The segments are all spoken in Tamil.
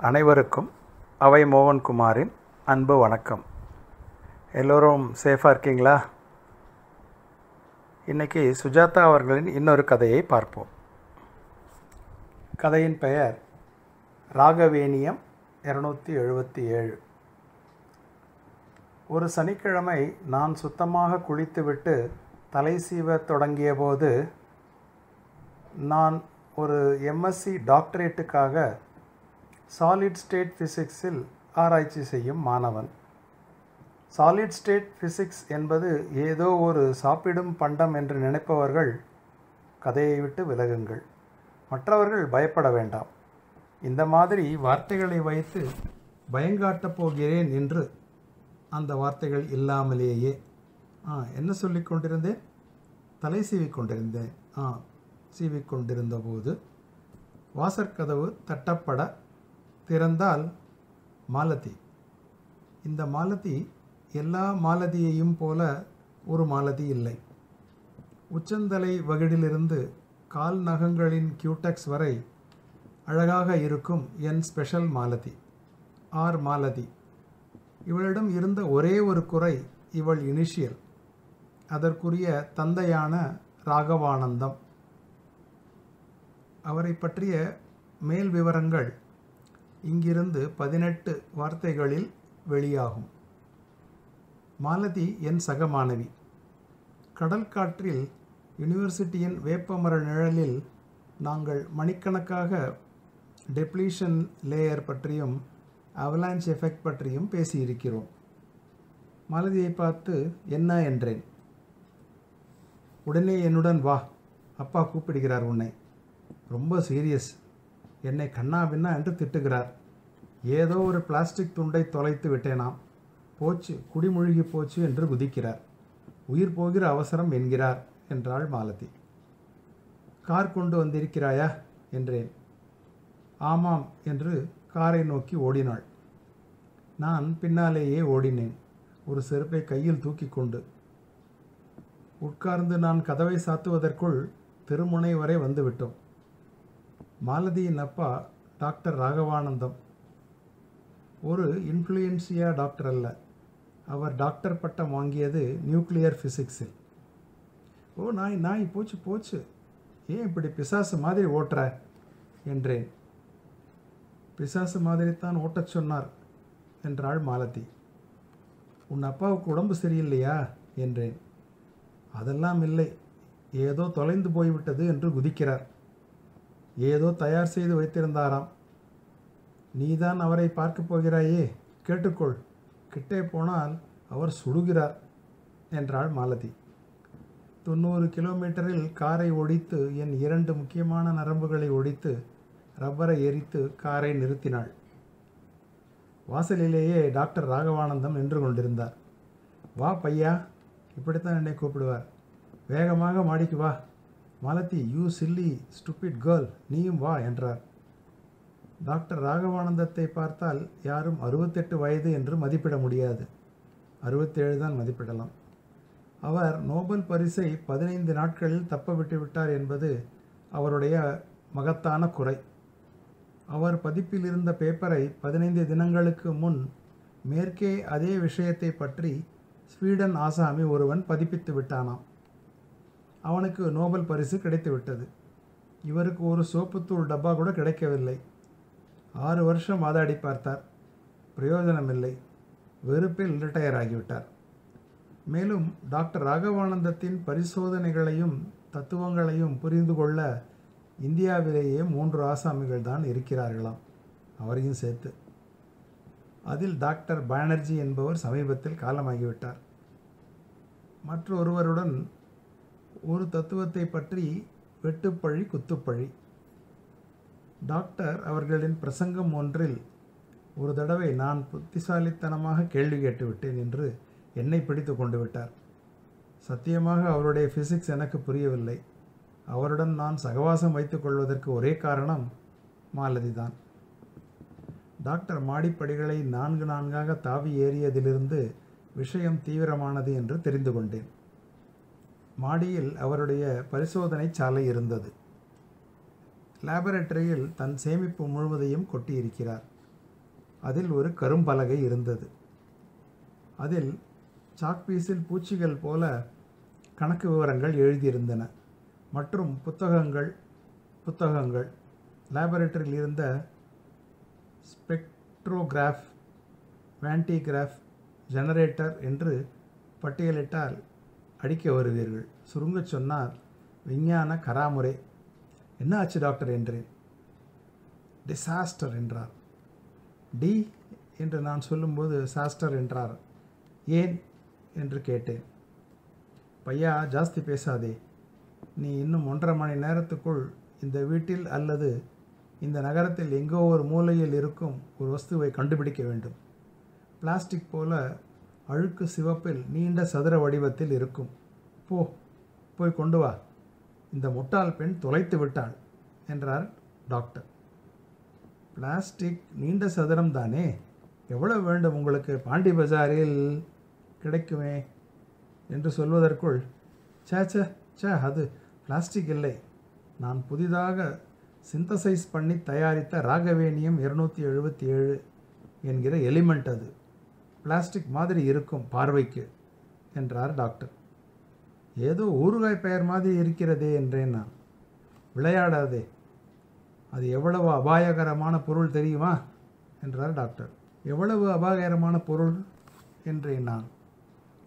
அனைவருக்கும் அவை மோகன்குமாரின் அன்பு வணக்கம். எல்லோரும் சேஃபாக இருக்கீங்களா? இன்றைக்கி சுஜாதா அவர்களின் இன்னொரு கதையை பார்ப்போம். கதையின் பெயர் ராகவேணியம் இரநூத்தி எழுபத்தி ஏழு. ஒரு சனிக்கிழமை நான் சுத்தமாக குளித்துவிட்டு தலை சீவ தொடங்கியபோது நான் ஒரு எம்எஸ்சி டாக்டரேட்டுக்காக சாலிட் ஸ்டேட் ஃபிசிக்ஸில் ஆராய்ச்சி செய்யும் மாணவன். சாலிட் ஸ்டேட் ஃபிசிக்ஸ் என்பது ஏதோ ஒரு சாப்பிடும் பண்டம் என்று நினைப்பவர்கள் கதையை விட்டு விலகுங்கள். மற்றவர்கள் பயப்பட வேண்டாம். இந்த மாதிரி வார்த்தைகளை வைத்து பயங்காட்டப் போகிறேன் என்று அந்த வார்த்தைகள் இல்லாமலேயே. ஆ என்ன சொல்லி கொண்டிருந்தேன்? தலை சீவிக் கொண்டிருந்தேன். ஆ சீவிக்கொண்டிருந்த கொண்டிருந்தபோது வாசற்கதவு தட்டப்பட திறந்தால் மாலதி. இந்த மாலதி எல்லா மாலதியையும் போல ஒரு மாலதி இல்லை. உச்சந்தலை வகிடிலிருந்து கால் நகங்களின் கியூடெக்ஸ் வரை அழகாக இருக்கும் என் ஸ்பெஷல் மாலதி ஆர் மாலதி. இவளிடம் இருந்த ஒரே ஒரு குறை இவள் இனிஷியல் அதற்குரிய தந்தையான ராகவானந்தம். அவரை பற்றிய மேல் விவரங்கள் இங்கிருந்து பதினெட்டு வார்த்தைகளில் வெளியாகும். மாலதி என் சக மாணவி. கடல் காற்றில் யூனிவர்சிட்டியின் வேப்பமர நிழலில் நாங்கள் மணிக்கணக்காக டெப்ளீஷன் லேயர் பற்றியும் அவலான்ச் எஃபெக்ட் பற்றியும் பேசியிருக்கிறோம். மாலதியை பார்த்து என்ன? என்றேன். உடனே என்னுடன் வா. அப்பா கூப்பிடுகிறார் உன்னை. ரொம்ப சீரியஸ். என்னை கண்ணாபின்னா என்று திட்டுகிறார். ஏதோ ஒரு பிளாஸ்டிக் துண்டை தொலைத்து விட்டேனாம். போச்சு குடிமூழ்கி போச்சு என்று குதிக்கிறார். உயிர் போகிற அவசரம் என்கிறார் என்றாள் மாலதி. கார் கொண்டு வந்திருக்கிறாயா? என்றேன். ஆமாம் என்று காரை நோக்கி ஓடினாள். நான் பின்னாலேயே ஓடினேன் ஒரு செருப்பை கையில் தூக்கி கொண்டு. உட்கார்ந்து நான் கதவை சாத்துவதற்குள் திருமுனை வரை வந்துவிட்டோம். மாலதியின் அப்பா டாக்டர் ராகவானந்தம். ஒரு இன்ஃப்ளூயன்சியா டாக்டர் அல்ல. அவர் டாக்டர் பட்டம் வாங்கியது நியூக்ளியர் ஃபிசிக்ஸில். ஓ நாய் நாய் போச்சு போச்சு. ஏன் இப்படி பிசாசு மாதிரி ஓட்டுற? என்றேன். பிசாசு மாதிரி தான் ஓட்டச் சொன்னார் என்றாள் மாலதி. உன் அப்பாவுக்கு உடம்பு சரியில்லையா? என்றேன். அதெல்லாம் இல்லை. ஏதோ தொலைந்து போய்விட்டது என்று குதிக்கிறார். ஏதோ தயார் செய்து வைத்திருந்தாராம். நீதான் அவரை பார்க்கப் போகிறாயே கேட்டுக்கொள். கிட்டே போனால் அவர் சுடுகிறார் என்றாள் மாலதி. தொண்ணூறு கிலோமீட்டரில் காரை ஒடித்து என் இரண்டு முக்கியமான நரம்புகளை ஒடித்து ரப்பரை எரித்து காரை நிறுத்தினாள். வாசலிலேயே டாக்டர் ராகவானந்தம் நின்று கொண்டிருந்தார். வா பையா இப்படித்தான் என்னை கூப்பிடுவார். வேகமாக மாடிக்கு வா. Malathi you silly stupid girl நீயும் வா என்றார். டாக்டர் ராகவானந்தத்தை பார்த்தால் யாரும் அறுபத்தெட்டு வயது என்று மதிப்பிட முடியாது. அறுபத்தேழு தான் மதிப்பிடலாம். அவர் நோபல் பரிசை பதினைந்து நாட்களில் தப்ப விட்டுவிட்டார் என்பது அவருடைய மகத்தான குறை. அவர் பதிப்பில் இருந்த பேப்பரை பதினைந்து தினங்களுக்கு முன் மேற்கே அதே விஷயத்தை பற்றி ஸ்வீடன் ஆசாமி ஒருவன் பதிப்பித்து விட்டானாம். அவனுக்கு நோபல் பரிசு கிடைத்து விட்டது இவருக்கு ஒரு சோப்புத்தூள் டப்பா கூட கிடைக்கவில்லை. ஆறு வருஷம் வாதாடி பார்த்தார். பிரயோஜனமில்லை. வெறுப்பில் ரிட்டையர் ஆகிவிட்டார் மேலும் டாக்டர் ராகவானந்தத்தின் பரிசோதனைகளையும் தத்துவங்களையும் புரிந்து கொள்ள இந்தியாவிலேயே மூன்று ஆசாமிகள் தான் இருக்கிறார்களாம். அவரையும் சேர்த்து. அதில் டாக்டர் பானர்ஜி என்பவர் சமீபத்தில் காலமாகிவிட்டார். மற்றொருவருடன் ஒரு தத்துவத்தை பற்றி வெட்டுப்பழி குத்துப்பழி. டாக்டர் அவர்களின் பிரசங்கம் ஒன்றில் ஒரு தடவை நான் புத்திசாலித்தனமாக கேள்வி கேட்டுவிட்டேன் என்று என்னை பிடித்து கொண்டு விட்டார். சத்தியமாக அவருடைய ஃபிசிக்ஸ் எனக்கு புரியவில்லை. அவருடன் நான் சகவாசம் வைத்துக் கொள்வதற்கு ஒரே காரணம் மாலதி தான் டாக்டர் மாடிப்படிகளை நான்கு நான்காக தாவி ஏறியதிலிருந்து விஷயம் தீவிரமானது என்று தெரிந்து கொண்டேன். மாடியில் அவருடைய பரிசோதனை சாலை இருந்தது. லேபரட்டரியில் தன் சேமிப்பு முழுவதையும் கொட்டியிருக்கிறார். அதில் ஒரு கரும்பலகை இருந்தது. அதில் சாக்பீஸில் பூச்சிகள் போல கணக்கு விவரங்கள் எழுதியிருந்தன. மற்றும் புத்தகங்கள் புத்தகங்கள் லேபரேட்டரியில் இருந்த ஸ்பெக்ட்ரோகிராஃப் வேண்டிகிராஃப் ஜெனரேட்டர் என்று பட்டியலிட்டால் அடிக்க வருவீர்கள் சுருங்கச் சொன்னார் விஞ்ஞான கராமுறை. என்ன ஆச்சு டாக்டர்? என்றேன். டிசாஸ்டர் என்றார். டி என்று நான் சொல்லும்போது சாஸ்டர் என்றார். ஏன்? என்று கேட்டேன். பையா ஜாஸ்தி பேசாதே. நீ இன்னும் ஒன்றரை மணி நேரத்துக்குள் இந்த வீட்டில் அல்லது இந்த நகரத்தில் எங்கோ ஒரு மூலையில் இருக்கும் ஒரு வஸ்துவை கண்டுபிடிக்க வேண்டும். பிளாஸ்டிக் போல அழுக்கு சிவப்பில் நீண்ட சதுர வடிவத்தில் இருக்கும். போ போய் கொண்டு வா. இந்த முட்டாள் பெண் தொலைத்து விட்டாள் என்றார் டாக்டர். பிளாஸ்டிக் நீண்ட சதுரம் தானே? எவ்வளவு வேண்டும் உங்களுக்கு? பாண்டி பஜாரில் கிடைக்குமே என்று சொல்வதற்குள் சே சே சே அது பிளாஸ்டிக் இல்லை. நான் புதிதாக சிந்தசைஸ் பண்ணி தயாரித்த ராகவேனியம் இருநூற்றி எழுபத்தி ஏழு என்கிற எலிமெண்ட் அது. பிளாஸ்டிக் மாதிரி இருக்கும் பார்வைக்கு என்றார் டாக்டர். ஏதோ ஊறுகாய் பெயர் மாதிரி இருக்கிறதே என்றேன் நான். விளையாடாதே. அது எவ்வளவு அபாயகரமான பொருள் தெரியுமா? என்றார் டாக்டர். எவ்வளவு அபாயகரமான பொருள்? என்றேன் நான்.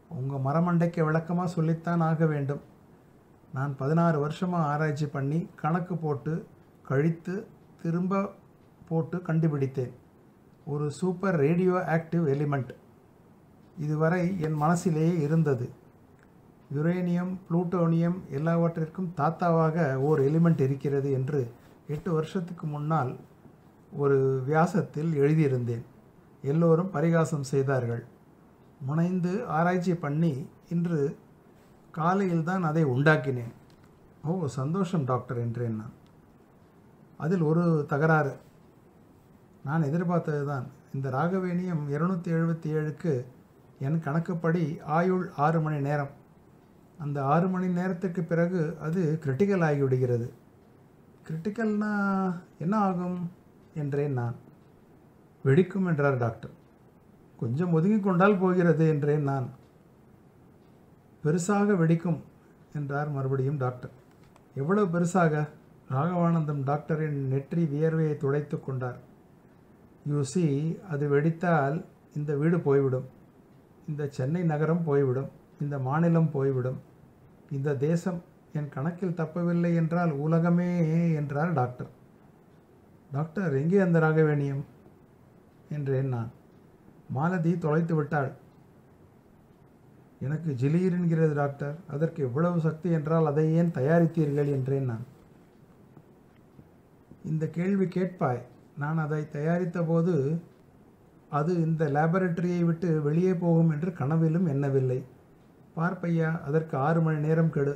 உங்கள் மரமண்டைக்கு விளக்கமாக சொல்லித்தான் ஆக வேண்டும். நான் பதினாறு வருஷமாக ஆராய்ச்சி பண்ணி கணக்கு போட்டு கழித்து திரும்ப போட்டு கண்டுபிடித்தேன். ஒரு சூப்பர் ரேடியோ ஆக்டிவ் எலிமெண்ட். இதுவரை என் மனசிலேயே இருந்தது. யுரேனியம் புளூட்டோனியம் எல்லாவற்றிற்கும் தாத்தாவாக ஓர் எலிமெண்ட் இருக்கிறது என்று எட்டு வருஷத்துக்கு முன்னால் ஒரு வியாசத்தில் எழுதியிருந்தேன். எல்லோரும் பரிகாசம் செய்தார்கள். முனைந்து ஆராய்ச்சி பண்ணி இன்று காலையில் தான் அதை உண்டாக்கினேன். ஓ சந்தோஷம் டாக்டர் என்றேன் நான். அதில் ஒரு தகராறு. நான் எதிர்பார்த்தது தான் இந்த ராகவேணியம் இருநூற்றி எழுபத்தி ஏழுக்கு என் கணக்குப்படி ஆயுள் ஆறு மணி நேரம். அந்த ஆறு மணி நேரத்துக்கு பிறகு அது கிரிட்டிக்கல் ஆகிவிடுகிறது. கிரிட்டிக்கல்னா என்ன ஆகும் என்றேன் நான். வெடிக்கும் என்றார் டாக்டர் கொஞ்சம் ஒதுங்கி கொண்டால் போகிறது என்றேன் நான். பெருசாக வெடிக்கும் என்றார் மறுபடியும் டாக்டர் எவ்வளவு பெருசாக? ராகவானந்தம் டாக்டரின் நெற்றி வியர்வையை துடைத்து கொண்டார். யூ சி அது வெடித்தால் இந்த வீடு போய்விடும். இந்த சென்னை நகரம் போய்விடும் இந்த மாநிலம் போய்விடும் இந்த தேசம் என் கணக்கில் தப்பவில்லை என்றால் உலகமே என்றார் டாக்டர். டாக்டர் எங்கே அந்த ராகவேணியம்? என்றேன் நான். மாலதி தொலைத்து விட்டாள். எனக்கு ஜிலீர் என்கிறது டாக்டர். அதற்கு எவ்வளவு சக்தி என்றால் அதை ஏன் தயாரித்தீர்கள்? என்றேன் நான். இந்த கேள்வி கேட்பாய். நான் அதை தயாரித்த போது அது இந்த லேபரட்டரியை விட்டு வெளியே போகும் என்று கனவிலும் எண்ணவில்லை. பார்ப்பையா அதற்கு ஆறு மணி நேரம் கெடு.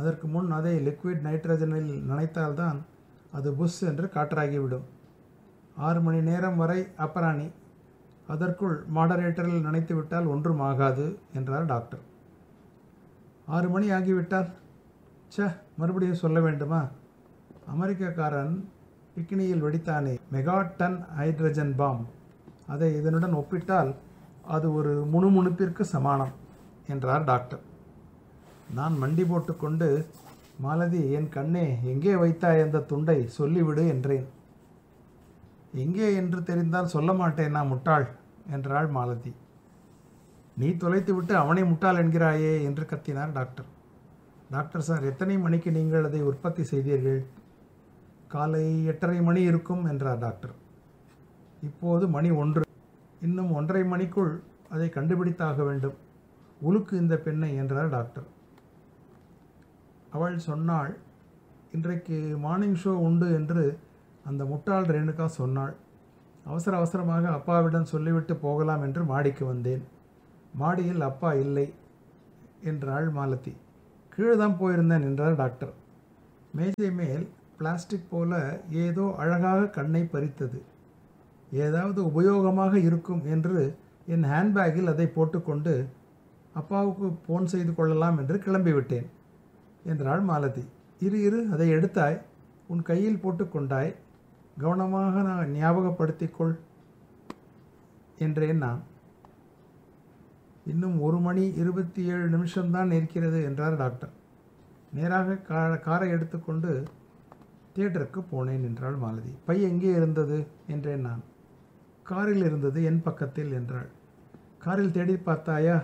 அதற்கு முன் அதை லிக்விட் நைட்ரஜனில் நினைத்தால்தான் அது புஷ் என்று காற்றாகிவிடும். ஆறு மணி நேரம் வரை அப்பராணி அதற்குள் மாடரேட்டரில் நனைத்து விட்டால் ஒன்றும் ஆகாது என்றார் டாக்டர் ஆறு மணி ஆகிவிட்டால்? ச மறுபடியும் சொல்ல வேண்டுமா? அமெரிக்கக்காரன் பிக்னியில் வெடித்தானே மெகா டன் ஹைட்ரஜன் பாம். அதை இதனுடன் ஒப்பிட்டால் அது ஒரு முணுமுணுப்பிற்கு சமானம் என்றார் டாக்டர். நான் மண்டி போட்டுக்கொண்டு மாலதி என் கண்ணே எங்கே வைத்தாய் அந்த துண்டை? சொல்லிவிடு என்றேன். எங்கே? என்று தெரிந்தால் சொல்ல மாட்டேன் நான் முட்டாள்? என்றாள் மாலதி. நீ தொலைத்துவிட்டு அவனை முட்டாள் என்கிறாயே என்று கத்தினார் டாக்டர். டாக்டர் சார் எத்தனை மணிக்கு நீங்கள் அதை உற்பத்தி செய்தீர்கள்? காலை எட்டரை மணி இருக்கும் என்றார் டாக்டர். இப்போது மணி ஒன்று. இன்னும் ஒன்றரை மணிக்குள் அதை கண்டுபிடித்தாக வேண்டும். உலுக்கு இந்த பெண்ணை என்றார் டாக்டர். அவள் சொன்னாள் இன்றைக்கு மார்னிங் ஷோ உண்டு என்று அந்த முட்டாள் ரேணுகா சொன்னாள். அவசர அவசரமாக அப்பாவிடம் சொல்லிவிட்டு போகலாம் என்று மாடிக்கு வந்தேன். மாடியில் அப்பா இல்லை என்றாள் மாலதி. கீழே தான் போயிருந்தேன் என்றார் டாக்டர். மேஜை மேல் பிளாஸ்டிக் போல ஏதோ அழகாக கண்ணை பறித்தது. ஏதாவது உபயோகமாக இருக்கும் என்று என் ஹேண்ட்பேக்கில் அதை போட்டுக்கொண்டு அப்பாவுக்கு ஃபோன் செய்து கொள்ளலாம் என்று கிளம்பிவிட்டேன் என்றாள் மாலதி. இரு இரு அதை எடுத்தாய். உன் கையில் போட்டுக்கொண்டாய். கவனமாக நான் ஞாபகப்படுத்திக்கொள் என்றேன் நான். இன்னும் ஒரு மணி இருபத்தி ஏழு நிமிஷம்தான் இருக்கிறது என்றார் டாக்டர் நேராக கா காரை எடுத்துக்கொண்டு தியேட்டருக்கு போனேன் என்றாள் மாலதி. பை எங்கே இருந்தது? என்றேன் நான். காரில் இருந்தது என் பக்கத்தில் என்றாள். காரில் தேடி பார்த்தாயா?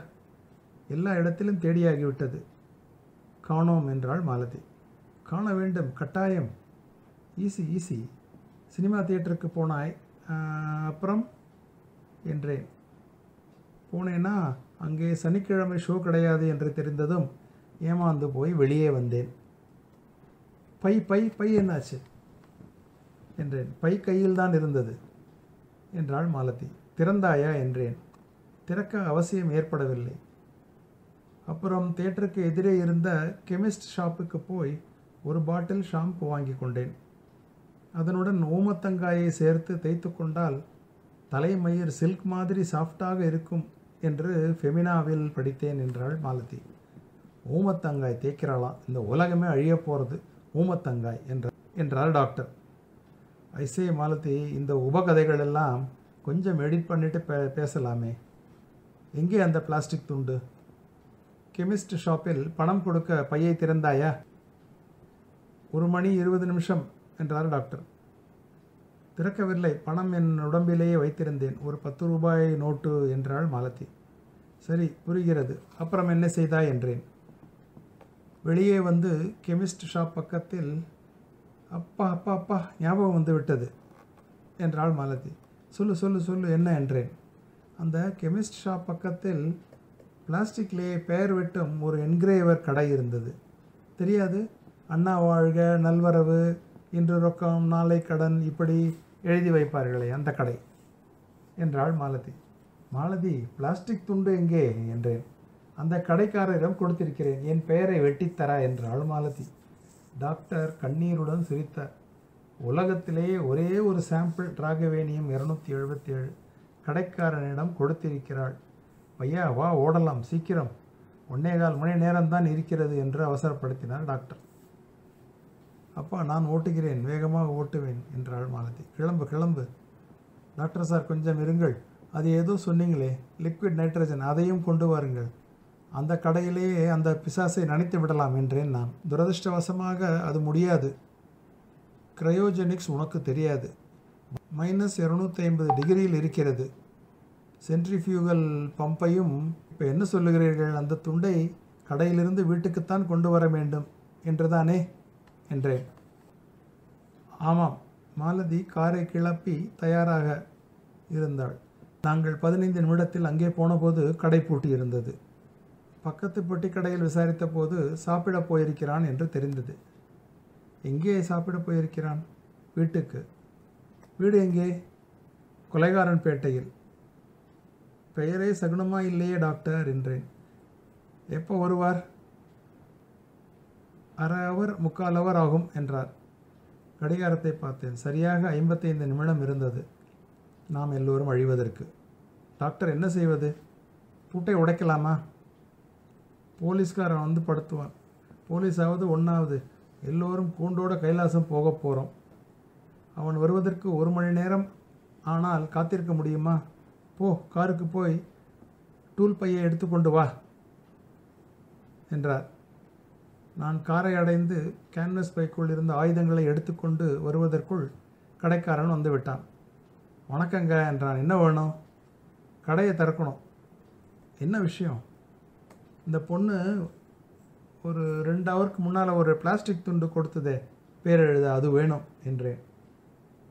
எல்லா இடத்திலும் தேடியாகிவிட்டது. காணோம் என்றாள் மாலதி. காண வேண்டும் கட்டாயம். ஈஸி ஈஸி சினிமா தியேட்டருக்கு போனாய் அப்புறம்? என்றேன். போனேன்னா அங்கே சனிக்கிழமை ஷோ கிடையாது என்று தெரிந்ததும் ஏமாந்து போய் வெளியே வந்தேன். பை பை பை என்னாச்சு? என்றேன். பை கையில் தான் இருந்தது. என்றாள் மாலதி. திறந்தாயா? என்றேன். திறக்க அவசியம் ஏற்படவில்லை. அப்புறம் தேட்டருக்கு எதிரே இருந்த கெமிஸ்ட் ஷாப்புக்கு போய் ஒரு பாட்டில் ஷாம்பு வாங்கி கொண்டேன். அதனுடன் ஓமத்தங்காயை சேர்த்து தேய்த்து கொண்டால் தலைமயிர் சில்க் மாதிரி சாஃப்டாக இருக்கும் என்று ஃபெமினாவில் படித்தேன் என்றாள் மாலதி. ஊமத்தங்காய் தேய்க்கிறாளாம். இந்த உலகமே அழியப் போகிறது ஊமத்தங்காய் என்ற என்றார் டாக்டர். ஐசே மாலத்தி இந்த உபகதைகள் எல்லாம் கொஞ்சம் எடிட் பண்ணிட்டு பே பேசலாமே. எங்கே அந்த பிளாஸ்டிக் துண்டு? கெமிஸ்ட் ஷாப்பில் பணம் கொடுக்க பையை திறந்தாயா? ஒரு மணி இருபது நிமிஷம் என்றார் டாக்டர் திறக்கவில்லை பணம் என் உடம்பிலேயே வைத்திருந்தேன். ஒரு பத்து ரூபாய் நோட்டு என்றாள் மாலதி சரி புரிகிறது. அப்புறம் என்ன செய்தாய் என்றேன். வெளியே வந்து கெமிஸ்ட் ஷாப் பக்கத்தில் அப்பா அப்பா அப்பா ஞாபகம் வந்து விட்டது என்றாள் மாலதி. சொல்லு சொல்லு சொல்லு என்ன என்றேன். அந்த கெமிஸ்ட் ஷாப் பக்கத்தில் பிளாஸ்டிக்லேயே பெயர் வெட்டும் ஒரு என்கிரேவர் கடை இருந்தது. தெரியாது? அண்ணா வாழ்க நல்வரவு இன்று ரொக்கம் நாளை கடன் இப்படி எழுதி வைப்பார்களே அந்த கடை என்றாள் மாலதி. மாலதி பிளாஸ்டிக் துண்டு எங்கே? என்றேன். அந்த கடைக்காரரிடம் கொடுத்திருக்கிறேன். என் பெயரை வெட்டித்தரா என்றாள் மாலதி. டாக்டர் கண்ணீருடன் சிரித்தார் உலகத்திலேயே ஒரே ஒரு சாம்பிள் டிராகவேனியம் இரநூத்தி எழுபத்தி ஏழு கடைக்காரனிடம் கொடுத்திருக்கிறாள். பையா வா ஓடலாம் சீக்கிரம். ஒன்னேகால் மணி நேரம்தான் இருக்கிறது என்று அவசரப்படுத்தினார் டாக்டர். அப்பா நான் ஓட்டுகிறேன் வேகமாக ஓட்டுவேன் என்றாள் மாலதி. கிளம்பு கிளம்பு. டாக்டர் சார் கொஞ்சம் இருங்கள். அது ஏதோ சொன்னீங்களே. லிக்விட் நைட்ரஜன் அதையும் கொண்டு வாருங்கள். அந்த கடையிலேயே அந்த பிசாசை நனைத்து விடலாம் என்றேன் நான். துரதிர்ஷ்டவசமாக அது முடியாது. கிரையோஜெனிக்ஸ் உனக்கு தெரியாது. மைனஸ் இரநூத்தி ஐம்பது டிகிரியில் இருக்கிறது. சென்ட்ரிஃபியூகல் பம்பையும் இப்போ என்ன சொல்லுகிறீர்கள்? அந்த துண்டை கடையிலிருந்து வீட்டுக்குத்தான் கொண்டு வர வேண்டும் என்றுதானே? என்றேன். ஆமாம். மாலதி காரை கிளப்பி தயாராக இருந்தாள். நாங்கள் பதினைந்து நிமிடத்தில் அங்கே போனபோது கடை பூட்டி இருந்தது பக்கத்து பெட்டிக்கடையில் விசாரித்த போது சாப்பிடப் போயிருக்கிறான் என்று தெரிந்தது. எங்கே சாப்பிடப் போயிருக்கிறான்? வீட்டுக்கு. வீடு எங்கே? கொலைகாரன் பேட்டையில். பெயரே சகுனமா இல்லையே டாக்டர் என்றேன். எப்போ வருவார்? அரை அவர் முக்கால் அவர் ஆகும் என்றார். கடிகாரத்தை பார்த்தேன். சரியாக ஐம்பத்தைந்து நிமிடம் இருந்தது. நாம் எல்லோரும் அழிவதற்கு. டாக்டர் என்ன செய்வது? பூட்டை உடைக்கலாமா? போலீஸ்காரன் வந்து படுத்துவான். போலீஸாவது ஒன்றாவது எல்லோரும் கூண்டோட கைலாசம் போக போகிறோம் அவன் வருவதற்கு ஒரு மணி நேரம் ஆனால் காத்திருக்க முடியுமா? போ காருக்கு போய் டூல் பையை எடுத்துக்கொண்டு வா என்றார். நான் காரை அடைந்து கேன்வஸ் பைக்குள் இருந்த ஆயுதங்களை எடுத்துக்கொண்டு வருவதற்குள் கடைக்காரன் வந்துவிட்டான் வணக்கங்க என்றான். என்ன வேணும்? கடையை திறக்கணும். என்ன விஷயம்? இந்த பொண்ணு ஒரு ரெண்டு ஹவருக்கு முன்னால் ஒரு பிளாஸ்டிக் துண்டு கொடுத்ததே. பேர் எழுத அது வேணும் என்றேன்.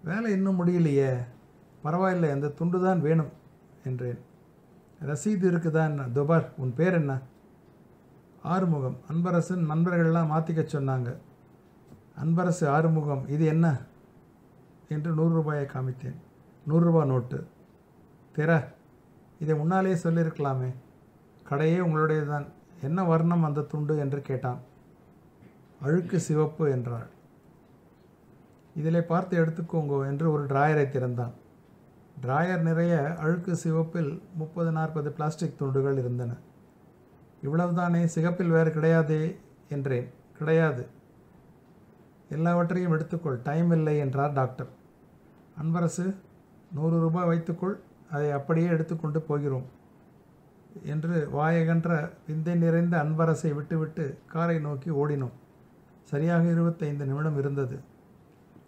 வேலை இன்னும் முடியலையே. பரவாயில்லை அந்த துண்டு தான் வேணும் என்றேன். ரசீது இருக்குதா என்ன? துபார் உன் பேர் என்ன? ஆறுமுகம். அன்பரசன் நண்பர்கள்லாம் மாற்றிக்க சொன்னாங்க. அன்பரசு ஆறுமுகம் இது என்ன? என்று நூறு ரூபாயை காமித்தேன். நூறுரூபா நோட்டு. திற இதை முன்னாலேயே சொல்லியிருக்கலாமே. கடையே உங்களுடையதான் என்ன வர்ணம் அந்த துண்டு என்று கேட்டான். அழுக்கு சிவப்பு என்றாள். இதிலே பார்த்து எடுத்துக்கோங்க என்று ஒரு டிராயரை திறந்தான். டிராயர் நிறைய அழுக்கு சிவப்பில் முப்பது நாற்பது பிளாஸ்டிக் துண்டுகள் இருந்தன. இவ்வளவுதானே சிகப்பில் வேறு கிடையாதே என்றேன். கிடையாது. எல்லாவற்றையும் எடுத்துக்கொள். டைம் இல்லை என்றார் டாக்டர். அன்பரசு நூறு ரூபாய் வைத்துக்கொள். அதை அப்படியே எடுத்துக்கொண்டு போகிறோம். என்று வாயகன்ற விந்தை நிறைந்த அன்பரசை விட்டுவிட்டு காரை நோக்கி ஓடினோம். சரியாக இருபத்தைந்து நிமிடம் இருந்தது.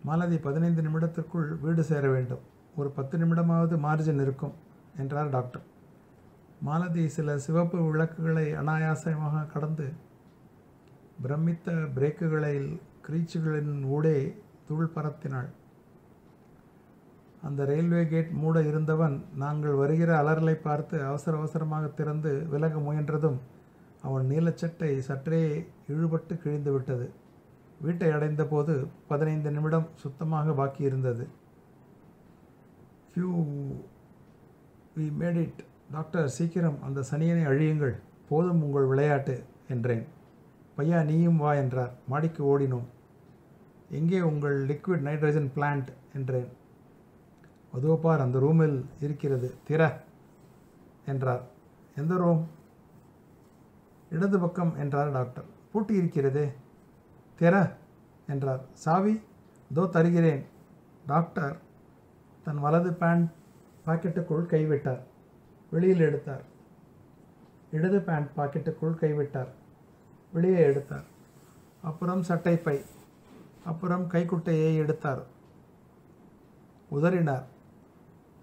மாலதி பதினைந்து நிமிடத்திற்குள் வீடு சேர வேண்டும். ஒரு பத்து நிமிடமாவது மார்ஜின் இருக்கும் என்றார் டாக்டர் மாலதி சில சிவப்பு விளக்குகளை அனாயாசமாக கடந்து பிரமித்த பிரேக்குகளில் கிரீச்சுகளின் ஊடே தூள் பரத்தினாள். அந்த ரயில்வே கேட் மூட இருந்தவன் நாங்கள் வருகிற அலறலை பார்த்து அவசர அவசரமாக திறந்து விலக முயன்றதும் அவன் நீலச்சட்டை சற்றே இழுபட்டு கிழிந்து விட்டது. வீட்டை அடைந்த போது பதினைந்து நிமிடம் சுத்தமாக பாக்கி இருந்தது. Phew we made it doctor சீக்கிரம் அந்த சனியனை அழியுங்கள். போதும் உங்கள் விளையாட்டு என்றேன். பையா நீயும் வா என்றார். மாடிக்கு ஓடினோம். எங்கே உங்கள் லிக்விட் நைட்ரஜன் பிளான்ட் என்றேன். அதோ பார் அந்த ரூமில் இருக்கிறது. திற என்றார். எந்த ரூம்? இடது பக்கம் என்றார் டாக்டர். பூட்டி இருக்கிறதே. திற என்றார். சாவி தோ தருகிறேன். டாக்டர் தன் வலது பேண்ட் பாக்கெட்டுக்குள் கைவிட்டார். வெளியில் எடுத்தார். இடது பேண்ட் பாக்கெட்டுக்குள் கைவிட்டார். வெளியே எடுத்தார். அப்புறம் சட்டைப்பை அப்புறம் கைக்குட்டையை எடுத்தார். உதறினார்.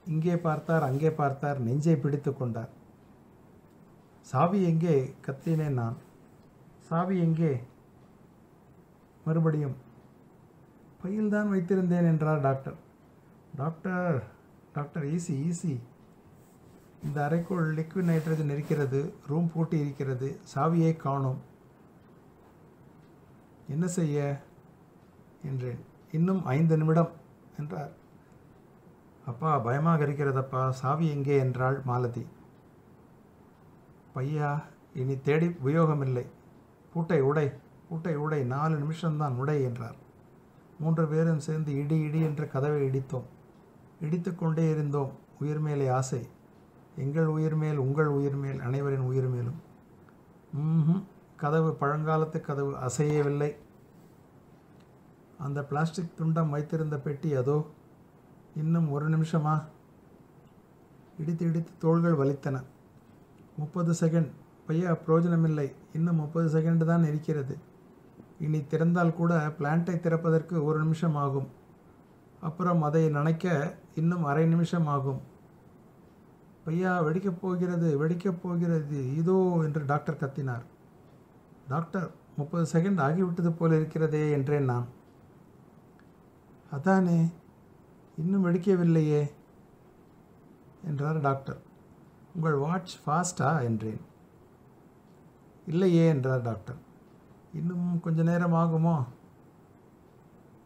இங்கே பார்த்தார் அங்கே பார்த்தார் நெஞ்சை பிடித்து கொண்டார். சாவி எங்கே? கத்தினேன் நான். சாவி எங்கே? மறுபடியும் பையில்தான் வைத்திருந்தேன் என்றார் doctor. Doctor doctor easy easy இந்த அறைக்குள் லிக்விட் நைட்ரஜன் இருக்கிறது ரூம் பூட்டி இருக்கிறது சாவியை காணும். என்ன செய்ய? என்றேன். இன்னும் ஐந்து நிமிடம் என்றார். அப்பா பயமாக இருக்கிறதப்பா சாவி எங்கே என்றாள் மாலதி. பையா இனி தேடி உபயோகமில்லை. பூட்டை உடை பூட்டை உடை நாலு நிமிஷம்தான் உடை என்றார். மூன்று பேரும் சேர்ந்து இடி இடி என்ற கதவை இடித்தோம். இடித்து கொண்டே இருந்தோம் உயிர் மேலே ஆசை. எங்கள் உயிர் மேல் உங்கள் உயிர் மேல் அனைவரின் உயிர் மேலும். கதவு பழங்காலத்து கதவு அசையவில்லை. அந்த பிளாஸ்டிக் துண்டம் வைத்திருந்த பெட்டி அதோ இன்னும் ஒரு நிமிஷமா. இடித்து இடித்து தோள்கள் வலித்தன. முப்பது செகண்ட் பையா பிரயோஜனமில்லை இன்னும் முப்பது செகண்ட் தான் இருக்கிறது. இனி திறந்தால் கூட பிளான்ட்டை திறப்பதற்கு ஒரு நிமிஷம் ஆகும் அப்புறம் அதை நினைக்க இன்னும் அரை நிமிஷம் ஆகும் பையா வெடிக்கப் போகிறது வெடிக்கப் போகிறது. இதோ என்று டாக்டர் கத்தினார். டாக்டர் முப்பது செகண்ட் ஆகிவிட்டது போல இருக்கிறதே என்றேன் நான். அதானே? இன்னும் வெடிக்கவில்லையே என்றார் டாக்டர். உங்கள் வாட்ச் ஃபாஸ்டா என்றேன். இல்லையே என்றார் டாக்டர். இன்னும் கொஞ்ச நேரம் ஆகுமோ?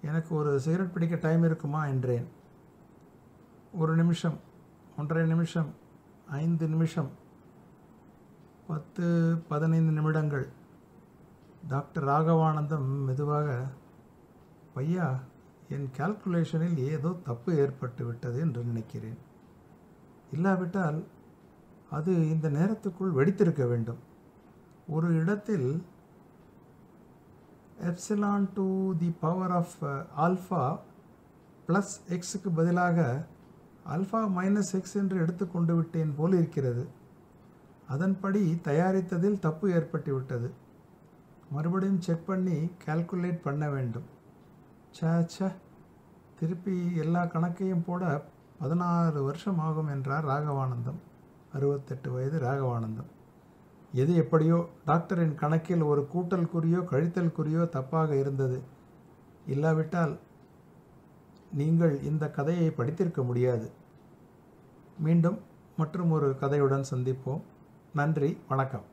எனக்கு ஒரு சிகரெட் பிடிக்க டைம் இருக்குமா என்றேன். ஒரு நிமிஷம் ஒன்றரை நிமிஷம் ஐந்து நிமிஷம் பத்து பதினைந்து நிமிடங்கள். டாக்டர் ராகவானந்தம் மெதுவாக பையா என் கால்குலேஷனில் ஏதோ தப்பு ஏற்பட்டு விட்டது என்று நினைக்கிறேன். இல்லாவிட்டால் அது இந்த நேரத்துக்குள் வெடித்திருக்க வேண்டும். ஒரு இடத்தில் epsilon to the power of alpha plus எக்ஸுக்கு பதிலாக ஆல்ஃபா மைனஸ் எக்ஸ் என்று எடுத்துக்கொண்டு விட்டேன் போல் இருக்கிறது. அதன்படி தயாரித்ததில் தப்பு ஏற்பட்டு விட்டது. மறுபடியும் செக் பண்ணி கால்குலேட் பண்ண வேண்டும். சேச்ச திருப்பி எல்லா கணக்கையும் போட பதினாறு வருஷம் ஆகும் என்றார் ராகவானந்தம். அறுபத்தெட்டு வயது ராகவானந்தம். எது எப்படியோ டாக்டரின் கணக்கில் ஒரு கூட்டல் குறியோ கழித்தல் குறியோ தப்பாக இருந்தது. இல்லாவிட்டால் நீங்கள் இந்த கதையை படித்திருக்க முடியாது. மீண்டும் மற்றும் ஒரு கதையுடன் சந்திப்போம். நன்றி வணக்கம்.